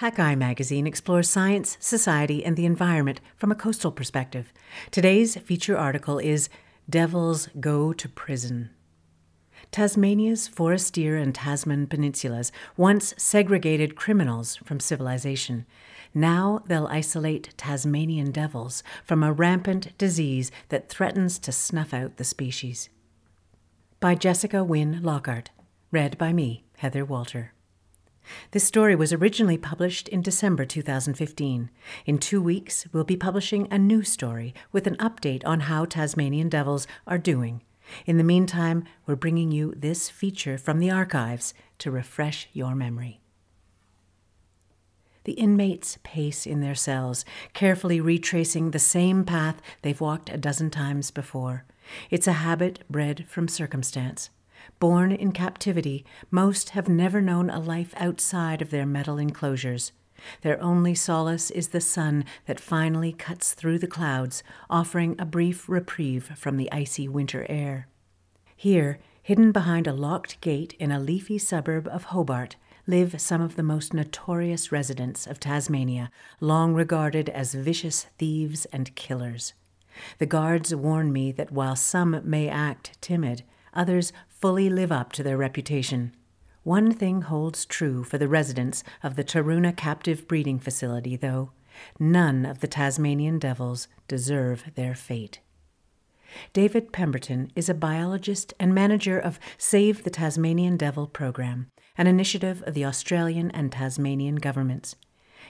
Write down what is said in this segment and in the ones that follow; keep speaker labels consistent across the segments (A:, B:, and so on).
A: Hakai magazine explores science, society, and the environment from a coastal perspective. Today's feature article is Devils Go to Prison. Tasmania's Forestier and Tasman peninsulas once segregated criminals from civilization. Now they'll isolate Tasmanian devils from a rampant disease that threatens to snuff out the species. By Jessica Wynne Lockhart. Read by me, Heather Walter. This story was originally published in December 2015. In two weeks, we'll be publishing a new story with an update on how Tasmanian devils are doing. In the meantime, we're bringing you this feature from the archives to refresh your memory. The inmates pace in their cells, carefully retracing the same path they've walked a dozen times before. It's a habit bred from circumstance. Born in captivity, most have never known a life outside of their metal enclosures. Their only solace is the sun that finally cuts through the clouds, offering a brief reprieve from the icy winter air. Here, hidden behind a locked gate in a leafy suburb of Hobart, live some of the most notorious residents of Tasmania, long regarded as vicious thieves and killers. The guards warn me that while some may act timid, others fully live up to their reputation. One thing holds true for the residents of the Taroona captive breeding facility, though none of the Tasmanian devils deserve their fate. David Pemberton is a biologist and manager of Save the Tasmanian Devil program, an initiative of the Australian and Tasmanian governments.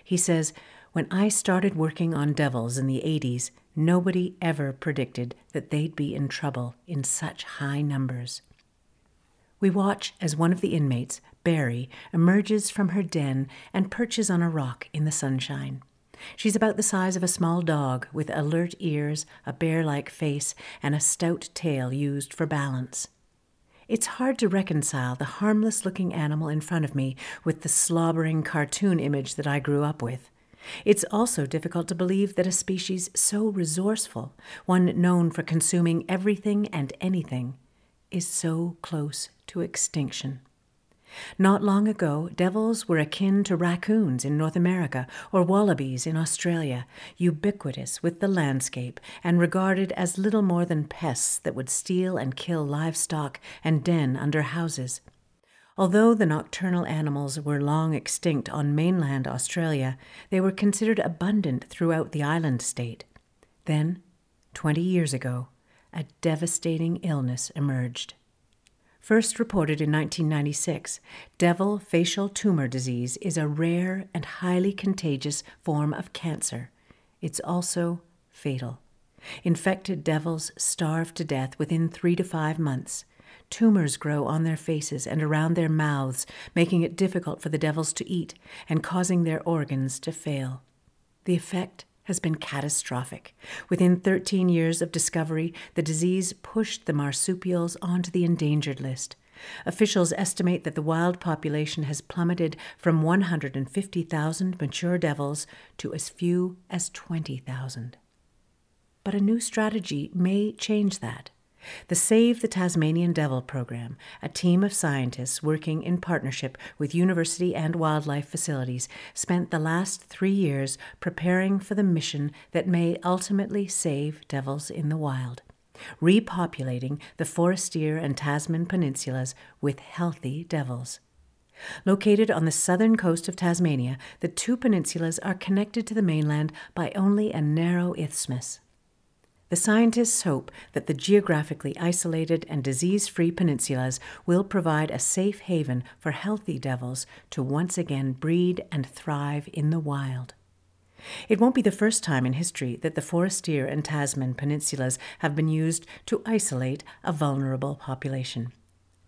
A: He says, When I started working on devils in the 80s, nobody ever predicted that they'd be in trouble in such high numbers. We watch as one of the inmates, Barry, emerges from her den and perches on a rock in the sunshine. She's about the size of a small dog, with alert ears, a bear like face, and a stout tail used for balance. It's hard to reconcile the harmless looking animal in front of me with the slobbering cartoon image that I grew up with. It's also difficult to believe that a species so resourceful, one known for consuming everything and anything, is so close to extinction. Not long ago, devils were akin to raccoons in North America or wallabies in Australia, ubiquitous with the landscape and regarded as little more than pests that would steal and kill livestock and den under houses. Although the nocturnal animals were long extinct on mainland Australia, they were considered abundant throughout the island state. Then, twenty years ago, a devastating illness emerged. First reported in 1996, devil facial tumor disease is a rare and highly contagious form of cancer. It's also fatal. Infected devils starve to death within three to five months. Tumors grow on their faces and around their mouths, making it difficult for the devils to eat and causing their organs to fail. The effect has been catastrophic. Within 13 years of discovery, the disease pushed the marsupials onto the endangered list. Officials estimate that the wild population has plummeted from 150,000 mature devils to as few as 20,000. But a new strategy may change that. The Save the Tasmanian Devil program, a team of scientists working in partnership with university and wildlife facilities, spent the last three years preparing for the mission that may ultimately save devils in the wild, repopulating the Forestier and Tasman peninsulas with healthy devils. Located on the southern coast of Tasmania, the two peninsulas are connected to the mainland by only a narrow isthmus. The scientists hope that the geographically isolated and disease free peninsulas will provide a safe haven for healthy devils to once again breed and thrive in the wild. It won't be the first time in history that the Forestier and Tasman peninsulas have been used to isolate a vulnerable population,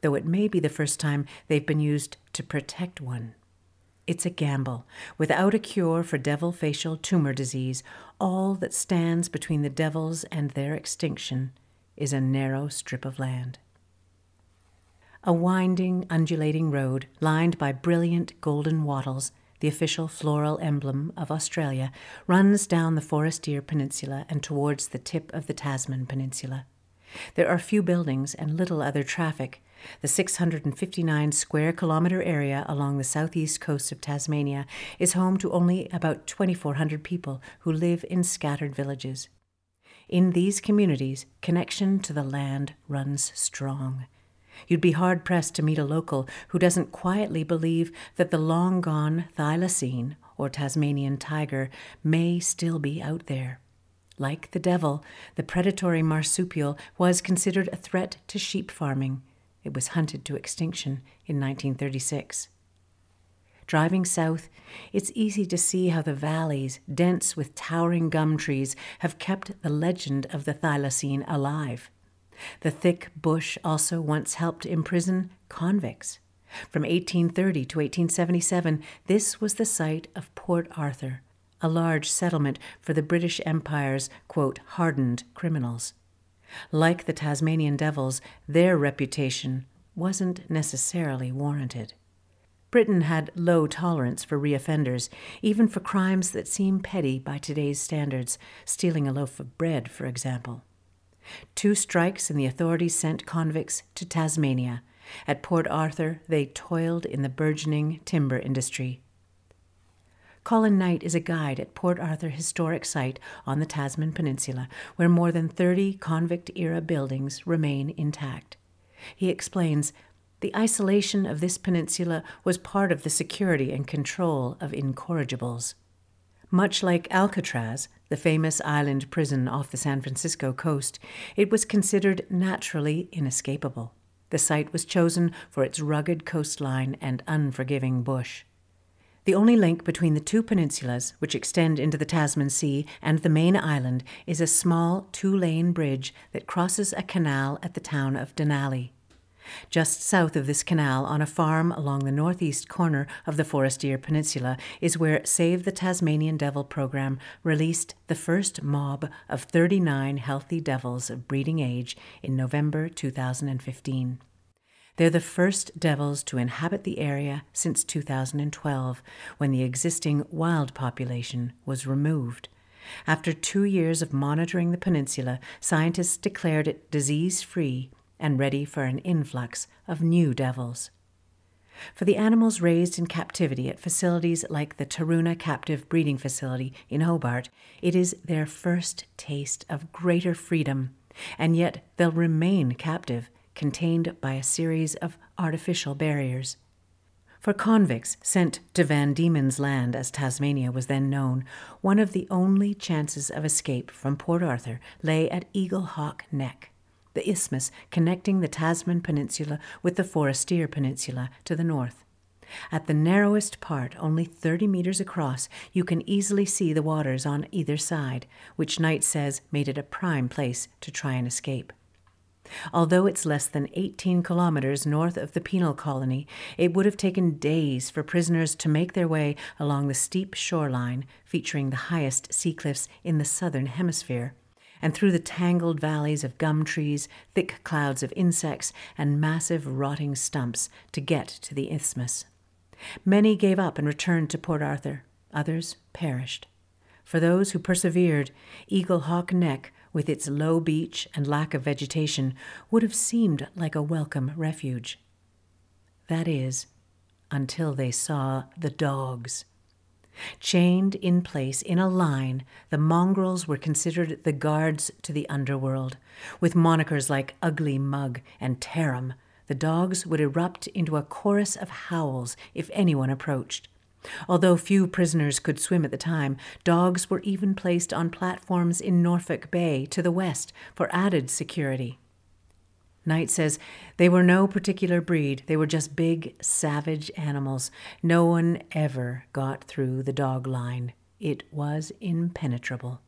A: though it may be the first time they've been used to protect one. It's a gamble. Without a cure for devil facial tumor disease, all that stands between the devils and their extinction is a narrow strip of land. A winding, undulating road lined by brilliant golden wattles, the official floral emblem of Australia, runs down the Forestier Peninsula and towards the tip of the Tasman Peninsula. There are few buildings and little other traffic. The 659 square kilometre area along the southeast coast of Tasmania is home to only about 2,400 people who live in scattered villages. In these communities, connection to the land runs strong. You'd be hard pressed to meet a local who doesn't quietly believe that the long gone thylacine, or Tasmanian tiger, may still be out there. Like the devil, the predatory marsupial was considered a threat to sheep farming. It was hunted to extinction in 1936. Driving south, it's easy to see how the valleys, dense with towering gum trees, have kept the legend of the thylacine alive. The thick bush also once helped imprison convicts. From 1830 to 1877, this was the site of Port Arthur, a large settlement for the British Empire's, quote, hardened criminals. Like the Tasmanian Devils, their reputation wasn't necessarily warranted. Britain had low tolerance for reoffenders, even for crimes that seem petty by today's standards, stealing a loaf of bread, for example. Two strikes and the authorities sent convicts to Tasmania. At Port Arthur, they toiled in the burgeoning timber industry. Colin Knight is a guide at Port Arthur Historic Site on the Tasman Peninsula, where more than 30 convict era buildings remain intact. He explains the isolation of this peninsula was part of the security and control of incorrigibles. Much like Alcatraz, the famous island prison off the San Francisco coast, it was considered naturally inescapable. The site was chosen for its rugged coastline and unforgiving bush. The only link between the two peninsulas, which extend into the Tasman Sea, and the main island is a small two lane bridge that crosses a canal at the town of Dunalley. Just south of this canal, on a farm along the northeast corner of the Forestier Peninsula, is where Save the Tasmanian Devil program released the first mob of 39 healthy devils of breeding age in November 2015. They're the first devils to inhabit the area since 2012, when the existing wild population was removed. After two years of monitoring the peninsula, scientists declared it disease free and ready for an influx of new devils. For the animals raised in captivity at facilities like the Taroona Captive Breeding Facility in Hobart, it is their first taste of greater freedom, and yet they'll remain captive, contained by a series of artificial barriers. For convicts sent to Van Diemen's Land, as Tasmania was then known, one of the only chances of escape from Port Arthur lay at Eaglehawk Neck the isthmus connecting the Tasman Peninsula with the Forestier Peninsula to the north. At the narrowest part, only 30 meters across, you can easily see the waters on either side, which Knight says made it a prime place to try and escape. Although it's less than 18 kilometers north of the penal colony, it would have taken days for prisoners to make their way along the steep shoreline featuring the highest sea cliffs in the southern hemisphere and through the tangled valleys of gum trees, thick clouds of insects, and massive rotting stumps to get to the isthmus. Many gave up and returned to Port Arthur, others perished. For those who persevered, Eaglehawk Neck, with its low beach and lack of vegetation, would have seemed like a welcome refuge. That is, until they saw the dogs. Chained in place in a line, the mongrels were considered the guards to the underworld. With monikers like Ugly Mug and Terum, the dogs would erupt into a chorus of howls if anyone approached. Although few prisoners could swim at the time, dogs were even placed on platforms in Norfolk Bay to the west for added security. Knight says they were no particular breed, they were just big, savage animals. No one ever got through the dog line. It was impenetrable.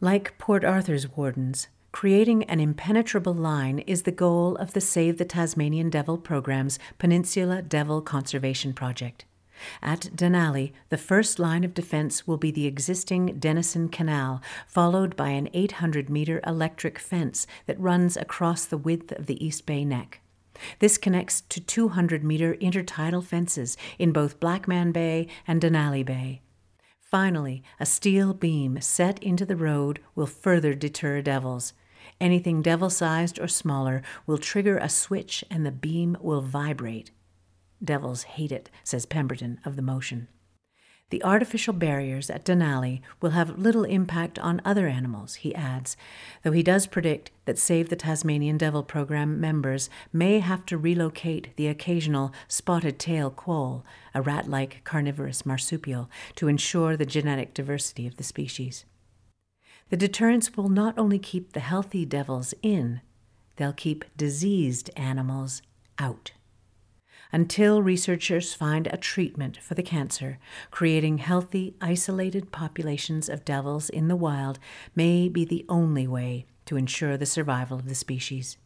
A: Like Port Arthur's wardens, creating an impenetrable line is the goal of the Save the Tasmanian Devil program's Peninsula Devil Conservation Project. At Dunalley, the first line of defense will be the existing Denison Canal, followed by an 800 meter electric fence that runs across the width of the East Bay Neck. This connects to 200 meter intertidal fences in both Blackman Bay and Dunalley Bay. Finally, a steel beam set into the road will further deter devils. Anything devil sized or smaller will trigger a switch and the beam will vibrate. Devils hate it, says Pemberton of the motion. The artificial barriers at Dunalley will have little impact on other animals, he adds, though he does predict that Save the Tasmanian Devil program members may have to relocate the occasional spotted tail quoll, a rat like carnivorous marsupial, to ensure the genetic diversity of the species. The deterrents will not only keep the healthy devils in, they'll keep diseased animals out until researchers find a treatment for the cancer, creating healthy, isolated populations of devils in the wild may be the only way to ensure the survival of the species.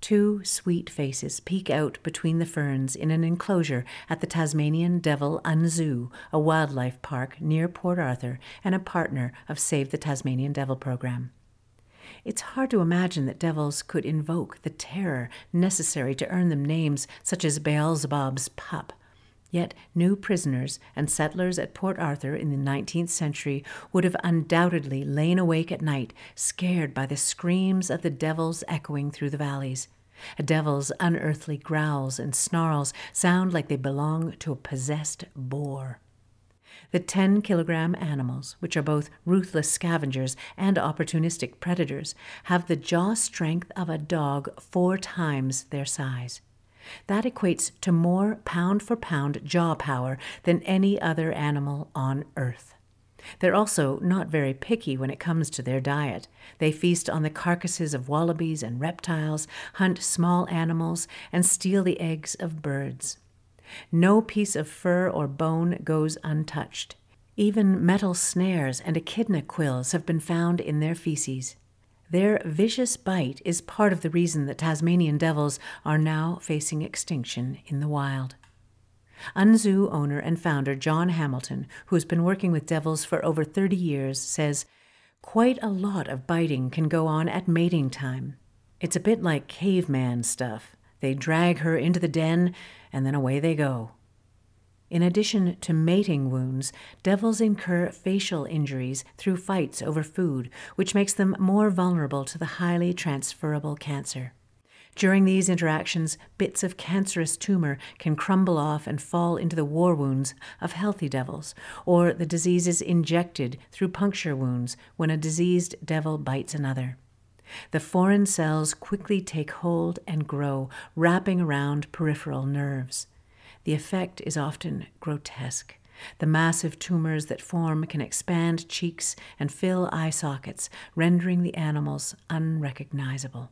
A: Two sweet faces peek out between the ferns in an enclosure at the Tasmanian Devil Unzoo, a wildlife park near Port Arthur and a partner of Save the Tasmanian Devil program. It's hard to imagine that devils could invoke the terror necessary to earn them names such as Beelzebub's pup. Yet new prisoners and settlers at Port Arthur in the 19th century would have undoubtedly lain awake at night, scared by the screams of the devils echoing through the valleys. A devil's unearthly growls and snarls sound like they belong to a possessed boar. The 10 kilogram animals, which are both ruthless scavengers and opportunistic predators, have the jaw strength of a dog four times their size. That equates to more pound for pound jaw power than any other animal on Earth. They're also not very picky when it comes to their diet. They feast on the carcasses of wallabies and reptiles, hunt small animals, and steal the eggs of birds. No piece of fur or bone goes untouched. Even metal snares and echidna quills have been found in their feces. Their vicious bite is part of the reason that Tasmanian devils are now facing extinction in the wild. Unzoo owner and founder John Hamilton, who has been working with devils for over 30 years, says quite a lot of biting can go on at mating time. It's a bit like caveman stuff. They drag her into the den, and then away they go. In addition to mating wounds, devils incur facial injuries through fights over food, which makes them more vulnerable to the highly transferable cancer. During these interactions, bits of cancerous tumor can crumble off and fall into the war wounds of healthy devils, or the disease is injected through puncture wounds when a diseased devil bites another. The foreign cells quickly take hold and grow, wrapping around peripheral nerves. The effect is often grotesque. The massive tumors that form can expand cheeks and fill eye sockets, rendering the animals unrecognizable.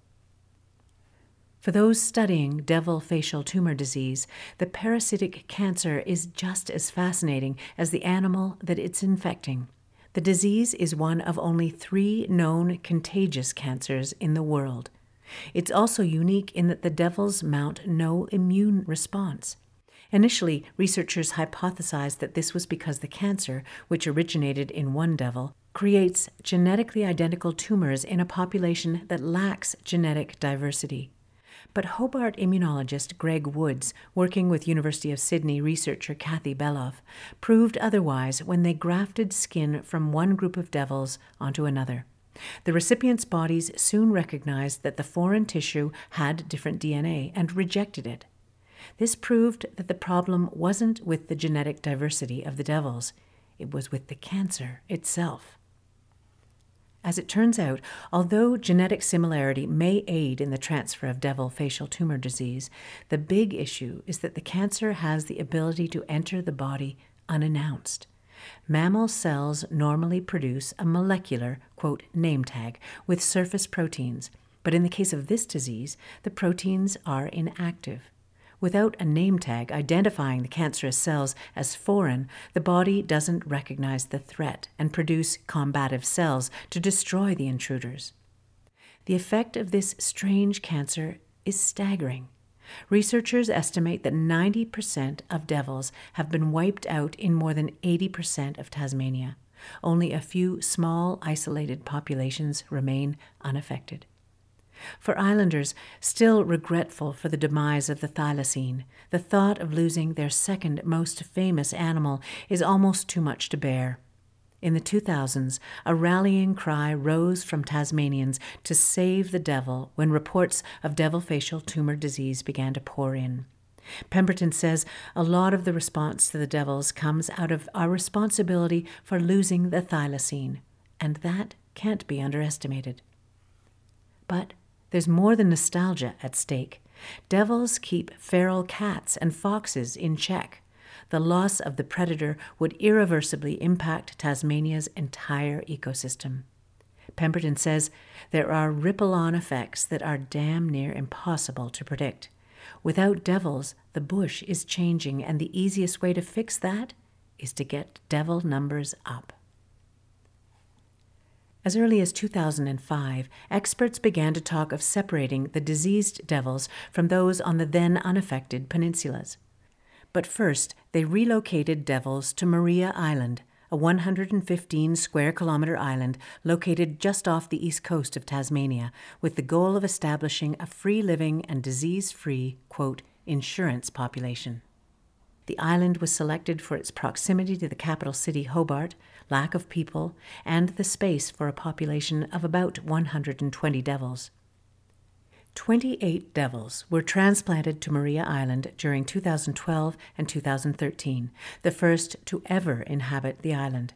A: For those studying devil facial tumor disease, the parasitic cancer is just as fascinating as the animal that it's infecting. The disease is one of only three known contagious cancers in the world. It's also unique in that the devils mount no immune response. Initially, researchers hypothesized that this was because the cancer, which originated in one devil, creates genetically identical tumors in a population that lacks genetic diversity. But Hobart immunologist Greg Woods, working with University of Sydney researcher Kathy Belov, proved otherwise when they grafted skin from one group of devils onto another. The recipients' bodies soon recognized that the foreign tissue had different DNA and rejected it. This proved that the problem wasn't with the genetic diversity of the devils, it was with the cancer itself. As it turns out, although genetic similarity may aid in the transfer of devil facial tumor disease, the big issue is that the cancer has the ability to enter the body unannounced. Mammal cells normally produce a molecular, quote, name tag with surface proteins, but in the case of this disease, the proteins are inactive. Without a name tag identifying the cancerous cells as foreign, the body doesn't recognize the threat and produce combative cells to destroy the intruders. The effect of this strange cancer is staggering. Researchers estimate that 90% of devils have been wiped out in more than 80% of Tasmania. Only a few small, isolated populations remain unaffected. For islanders, still regretful for the demise of the thylacine, the thought of losing their second most famous animal is almost too much to bear. In the 2000s, a rallying cry rose from Tasmanians to save the devil when reports of devil facial tumor disease began to pour in. Pemberton says a lot of the response to the devils comes out of our responsibility for losing the thylacine, and that can't be underestimated. But there's more than nostalgia at stake. Devils keep feral cats and foxes in check the loss of the predator would irreversibly impact Tasmania's entire ecosystem. Pemberton says there are ripple on effects that are damn near impossible to predict. Without devils, the bush is changing, and the easiest way to fix that is to get devil numbers up. As early as 2005, experts began to talk of separating the diseased devils from those on the then unaffected peninsulas. But first, they relocated devils to Maria Island, a 115 square kilometer island located just off the east coast of Tasmania, with the goal of establishing a free living and disease free, quote, insurance population. The island was selected for its proximity to the capital city Hobart, lack of people, and the space for a population of about 120 devils. 28 devils were transplanted to Maria Island during 2012 and 2013, the first to ever inhabit the island.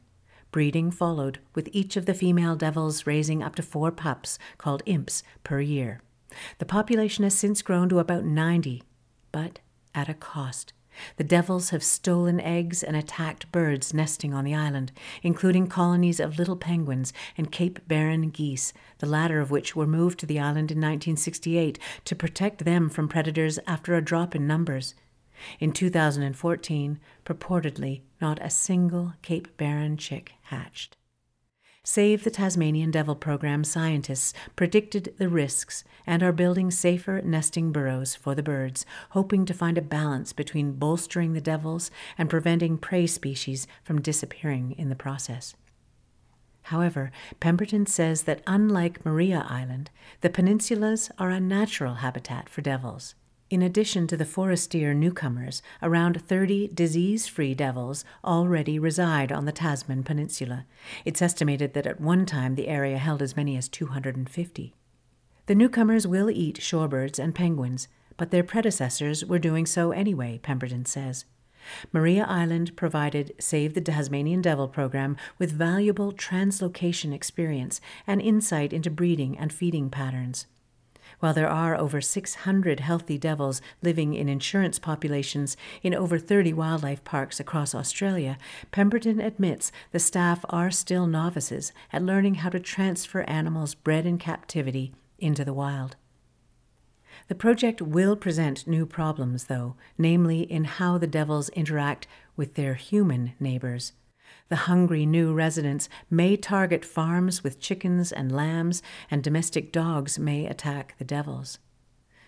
A: Breeding followed, with each of the female devils raising up to four pups, called imps, per year. The population has since grown to about 90, but at a cost. The devils have stolen eggs and attacked birds nesting on the island, including colonies of little penguins and Cape Barren geese, the latter of which were moved to the island in 1968 to protect them from predators after a drop in numbers. In 2014, purportedly, not a single Cape Barren chick hatched. Save the Tasmanian Devil program scientists predicted the risks and are building safer nesting burrows for the birds, hoping to find a balance between bolstering the devils and preventing prey species from disappearing in the process. However, Pemberton says that unlike Maria Island, the peninsulas are a natural habitat for devils. In addition to the forestier newcomers, around 30 disease free devils already reside on the Tasman Peninsula. It's estimated that at one time the area held as many as 250. The newcomers will eat shorebirds and penguins, but their predecessors were doing so anyway, Pemberton says. Maria Island provided Save the Tasmanian Devil program with valuable translocation experience and insight into breeding and feeding patterns. While there are over 600 healthy devils living in insurance populations in over 30 wildlife parks across Australia, Pemberton admits the staff are still novices at learning how to transfer animals bred in captivity into the wild. The project will present new problems, though, namely in how the devils interact with their human neighbors. The hungry new residents may target farms with chickens and lambs, and domestic dogs may attack the devils.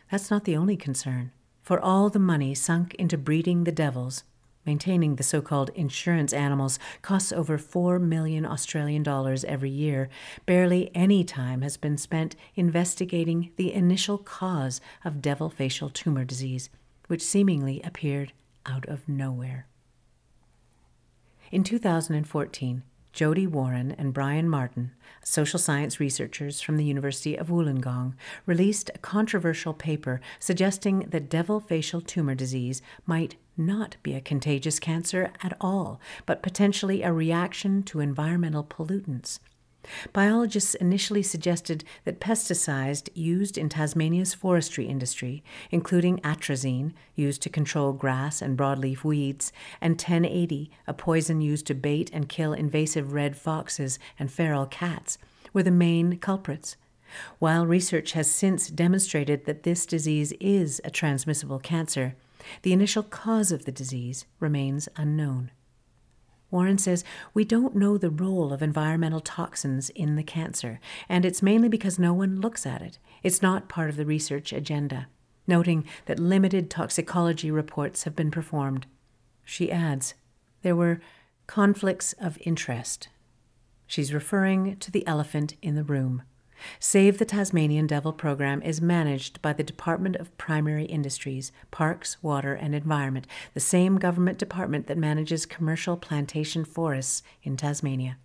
A: That's not the only concern. For all the money sunk into breeding the devils, maintaining the so called insurance animals costs over 4 million Australian dollars every year. Barely any time has been spent investigating the initial cause of devil facial tumor disease, which seemingly appeared out of nowhere. In 2014, Jody Warren and Brian Martin, social science researchers from the University of Wollongong, released a controversial paper suggesting that devil facial tumor disease might not be a contagious cancer at all, but potentially a reaction to environmental pollutants. Biologists initially suggested that pesticides used in Tasmania's forestry industry, including atrazine, used to control grass and broadleaf weeds, and 1080, a poison used to bait and kill invasive red foxes and feral cats, were the main culprits. While research has since demonstrated that this disease is a transmissible cancer, the initial cause of the disease remains unknown. Warren says we don't know the role of environmental toxins in the cancer, and it's mainly because no one looks at it. It's not part of the research agenda, noting that limited toxicology reports have been performed. She adds there were conflicts of interest. She's referring to the elephant in the room. Save the Tasmanian Devil program is managed by the Department of Primary Industries, Parks, Water and Environment, the same government department that manages commercial plantation forests in Tasmania.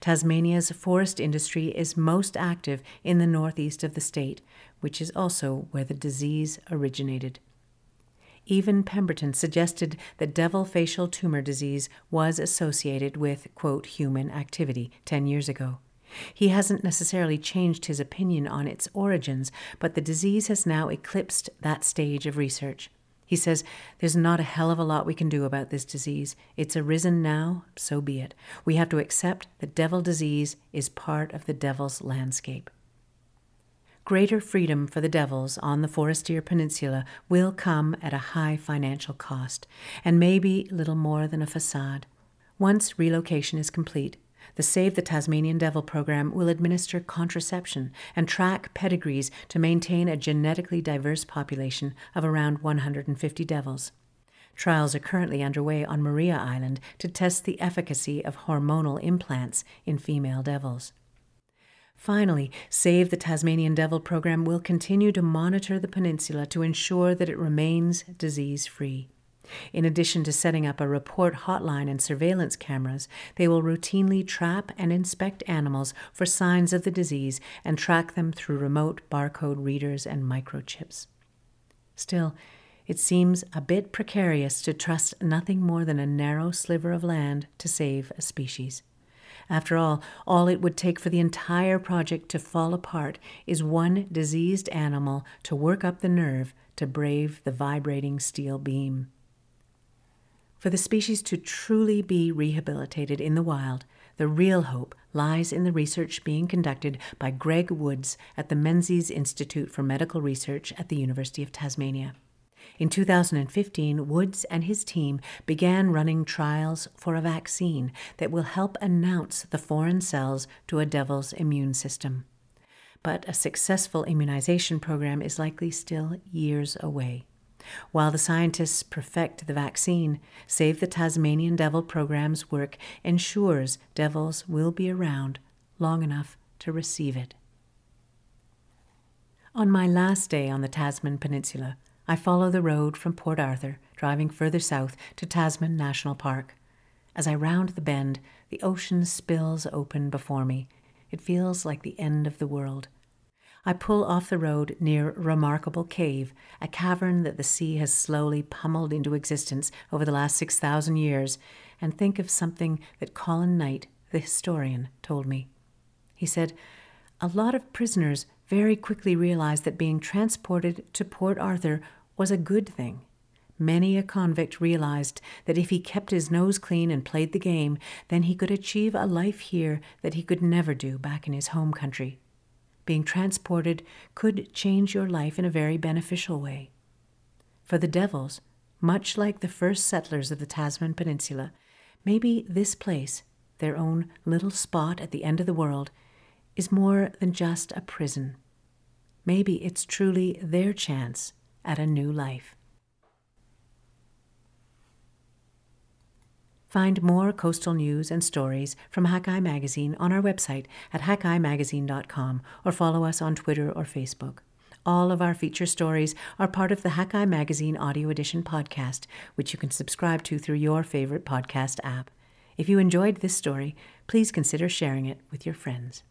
A: Tasmania's forest industry is most active in the northeast of the state, which is also where the disease originated. Even Pemberton suggested that devil facial tumor disease was associated with, quote, human activity 10 years ago. He hasn't necessarily changed his opinion on its origins, but the disease has now eclipsed that stage of research. He says, There's not a hell of a lot we can do about this disease. It's arisen now, so be it. We have to accept that devil disease is part of the devil's landscape. Greater freedom for the devils on the Forestier Peninsula will come at a high financial cost, and maybe little more than a facade. Once relocation is complete, the Save the Tasmanian Devil program will administer contraception and track pedigrees to maintain a genetically diverse population of around 150 devils. Trials are currently underway on Maria Island to test the efficacy of hormonal implants in female devils. Finally, Save the Tasmanian Devil program will continue to monitor the peninsula to ensure that it remains disease free. In addition to setting up a report hotline and surveillance cameras, they will routinely trap and inspect animals for signs of the disease and track them through remote barcode readers and microchips. Still, it seems a bit precarious to trust nothing more than a narrow sliver of land to save a species. After all, all it would take for the entire project to fall apart is one diseased animal to work up the nerve to brave the vibrating steel beam. For the species to truly be rehabilitated in the wild, the real hope lies in the research being conducted by Greg Woods at the Menzies Institute for Medical Research at the University of Tasmania. In 2015, Woods and his team began running trials for a vaccine that will help announce the foreign cells to a devil's immune system. But a successful immunization program is likely still years away. While the scientists perfect the vaccine, Save the Tasmanian Devil program's work ensures devils will be around long enough to receive it. On my last day on the Tasman Peninsula, I follow the road from Port Arthur, driving further south to Tasman National Park. As I round the bend, the ocean spills open before me. It feels like the end of the world. I pull off the road near Remarkable Cave, a cavern that the sea has slowly pummeled into existence over the last 6,000 years, and think of something that Colin Knight, the historian, told me. He said, A lot of prisoners very quickly realized that being transported to Port Arthur was a good thing. Many a convict realized that if he kept his nose clean and played the game, then he could achieve a life here that he could never do back in his home country being transported could change your life in a very beneficial way. For the devils, much like the first settlers of the Tasman Peninsula, maybe this place, their own little spot at the end of the world, is more than just a prison. Maybe it's truly their chance at a new life. Find more coastal news and stories from Hakai Magazine on our website at hakaimagazine.com or follow us on Twitter or Facebook. All of our feature stories are part of the Hakai Magazine Audio Edition podcast, which you can subscribe to through your favorite podcast app. If you enjoyed this story, please consider sharing it with your friends.